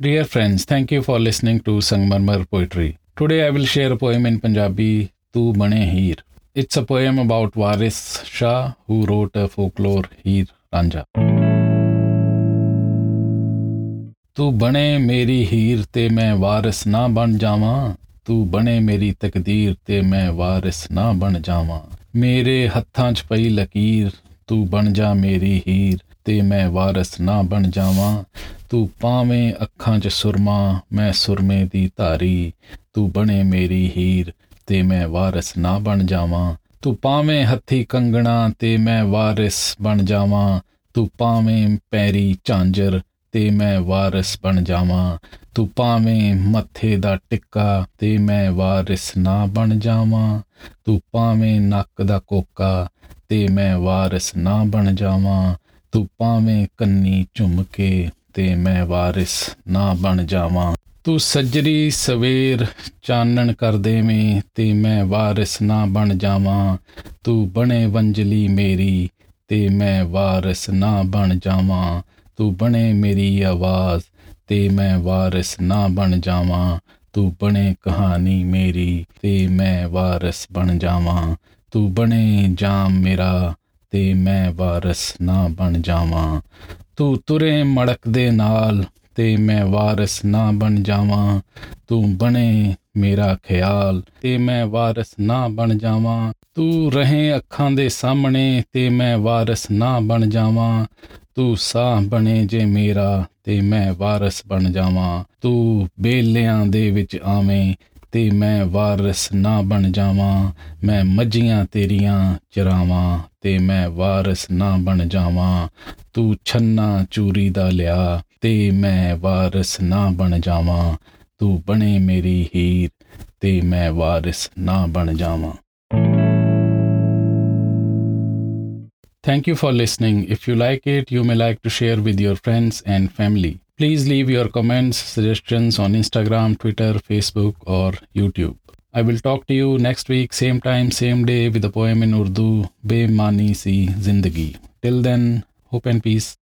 Dear friends, thank you for listening to Sangmarmar Poetry. Today I will share a poem in Punjabi, Tu Bane Heer. It's a poem about Waris Shah, who wrote a folklore Heer Ranja. ਤੂੰ ਬਣੇ ਮੇਰੀ ਹੀਰ ਤੇ ਮੈਂ ਵਾਰਿਸ ਨਾ ਬਣ ਜਾਵਾਂ ਤੂੰ ਬਣੇ ਮੇਰੀ ਤਕਦੀਰ ਤੇ ਮੈਂ ਵਾਰਿਸ ਨਾ ਬਣ ਜਾਵਾਂ ਮੇਰੇ ਹੱਥਾਂ 'ਚ ਪਈ ਲਕੀਰ ਤੂੰ ਬਣ ਜਾ ਮੇਰੀ ਹੀਰ ਤੇ ਮੈਂ ਵਾਰਿਸ ਨਾ ਬਣ ਜਾਵਾਂ। ਤੂੰ ਪਾਵੇਂ ਅੱਖਾਂ 'ਚ ਸੁਰਮਾ, ਮੈਂ ਸੁਰਮੇ ਦੀ ਧਾਰੀ। ਤੂੰ ਬਣੇ ਮੇਰੀ ਹੀਰ, ਤੇ ਮੈਂ ਵਾਰਿਸ ਨਾ ਬਣ ਜਾਵਾਂ। ਤੂੰ ਪਾਵੇਂ ਹੱਥੀ ਕੰਗਣਾ, ਤੇ ਮੈਂ ਵਾਰਿਸ ਬਣ ਜਾਵਾਂ। ਤੂੰ ਪਾਵੇਂ ਪੈਰੀ ਝਾਂਜਰ, ਤੇ ਮੈਂ ਵਾਰਿਸ ਬਣ ਜਾਵਾਂ। ਤੂੰ ਪਾਵੇਂ ਮੱਥੇ ਦਾ ਟਿੱਕਾ, ਤੇ ਮੈਂ ਵਾਰਿਸ ਨਾ ਬਣ ਜਾਵਾਂ। ਤੂੰ ਪਾਵੇਂ ਨੱਕ ਦਾ ਕੋਕਾ, ਤੇ ਮੈਂ ਵਾਰਿਸ ਨਾ ਬਣ ਜਾਵਾਂ। ਤੂੰ ਪਾਵੇਂ ਕੰਨੀ ਝੁੰਮ ਕੇ ਤੇ ਮੈਂ ਵਾਰਿਸ ਨਾ ਬਣ ਜਾਵਾਂ। ਤੂੰ ਸੱਜਰੀ ਸਵੇਰ ਚਾਨਣ ਕਰ ਦੇਵੇਂ ਤੇ ਮੈਂ ਵਾਰਿਸ ਨਾ ਬਣ ਜਾਵਾਂ। ਤੂੰ ਬਣੇ ਵੰਜਲੀ ਮੇਰੀ ਤੇ ਮੈਂ ਵਾਰਿਸ ਨਾ ਬਣ ਜਾਵਾਂ। ਤੂੰ ਬਣੇ ਮੇਰੀ ਆਵਾਜ਼ ਤੇ ਮੈਂ ਵਾਰਿਸ ਨਾ ਬਣ ਜਾਵਾਂ। ਤੂੰ ਬਣੇ ਕਹਾਣੀ ਮੇਰੀ ਤੇ ਮੈਂ ਵਾਰਿਸ ਬਣ ਜਾਵਾਂ। ਤੂੰ ਬਣੇ ਜਾਮ ਮੇਰਾ ਤੇ ਮੈਂ ਵਾਰਿਸ ਨਾ ਬਣ ਜਾਵਾਂ। ਤੂੰ ਤੁਰੇ ਮੜਕ ਦੇ ਨਾਲ ਤੇ ਮੈਂ ਵਾਰਿਸ ਨਾ ਬਣ ਜਾਵਾਂ। ਤੂੰ ਬਣੇ ਮੇਰਾ ਖਿਆਲ ਤੇ ਮੈਂ ਵਾਰਿਸ ਨਾ ਬਣ ਜਾਵਾਂ। ਤੂੰ ਰਹੇ ਅੱਖਾਂ ਦੇ ਸਾਹਮਣੇ ਤੇ ਮੈਂ ਵਾਰਿਸ ਨਾ ਬਣ ਜਾਵਾਂ। ਤੂੰ ਸਾਹ ਬਣੇ ਜੇ ਮੇਰਾ ਤੇ ਮੈਂ ਵਾਰਿਸ ਬਣ ਜਾਵਾਂ। ਤੂੰ ਬੇਲਿਆਂ ਦੇ ਵਿੱਚ ਆਵੇਂ ਤੇ ਮੈਂ ਵਾਰਿਸ ਨਾ ਬਣ ਜਾਵਾਂ ਮੈਂ ਮੱਝੀਆਂ ਤੇਰੀਆਂ ਚਰਾਵਾਂ ਤੇ ਮੈਂ ਵਾਰਿਸ ਨਾ ਬਣ ਜਾਵਾਂ ਤੂੰ ਛੰਨਾ ਚੂਰੀ ਦਾ ਲਿਆ ਤੇ ਮੈਂ ਵਾਰਿਸ ਨਾ ਬਣ ਜਾਵਾਂ ਤੂੰ ਬਣੇ ਮੇਰੀ ਹੀਰ ਤੇ ਮੈਂ ਵਾਰਿਸ ਨਾ ਬਣ ਜਾਵਾਂ Thank you for listening. If you like it, you may like to share with your friends and family. Please leave your comments, suggestions on Instagram, Twitter, Facebook, or YouTube. I will talk to you next week, same time, same day, with a poem in Urdu, Be Mani Si Zindagi. Till then, hope and peace.